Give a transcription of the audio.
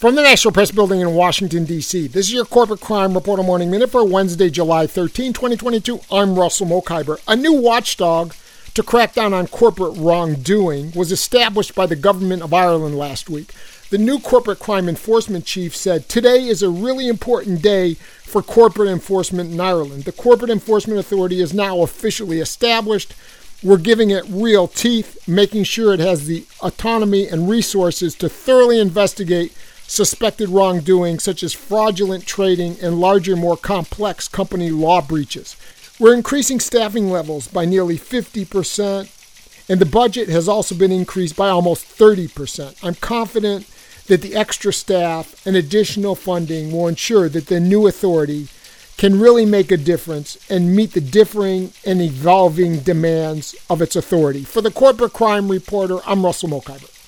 From the National Press Building in Washington, D.C., this is your Corporate Crime Reporter Morning Minute for Wednesday, July 13, 2022. I'm Russell Mokhiber. A new watchdog to crack down on corporate wrongdoing was established by the Government of Ireland last week. The new corporate crime enforcement chief said, Today is a really important day for corporate enforcement in Ireland. The Corporate Enforcement Authority is now officially established. We're giving it real teeth, making sure it has the autonomy and resources to thoroughly investigate suspected wrongdoing, such as fraudulent trading and larger, more complex company law breaches. We're increasing staffing levels by nearly 50%, and the budget has also been increased by almost 30%. I'm confident that the extra staff and additional funding will ensure that the new authority can really make a difference and meet the differing and evolving demands of its authority. For the Corporate Crime Reporter, I'm Russell Mokhiber.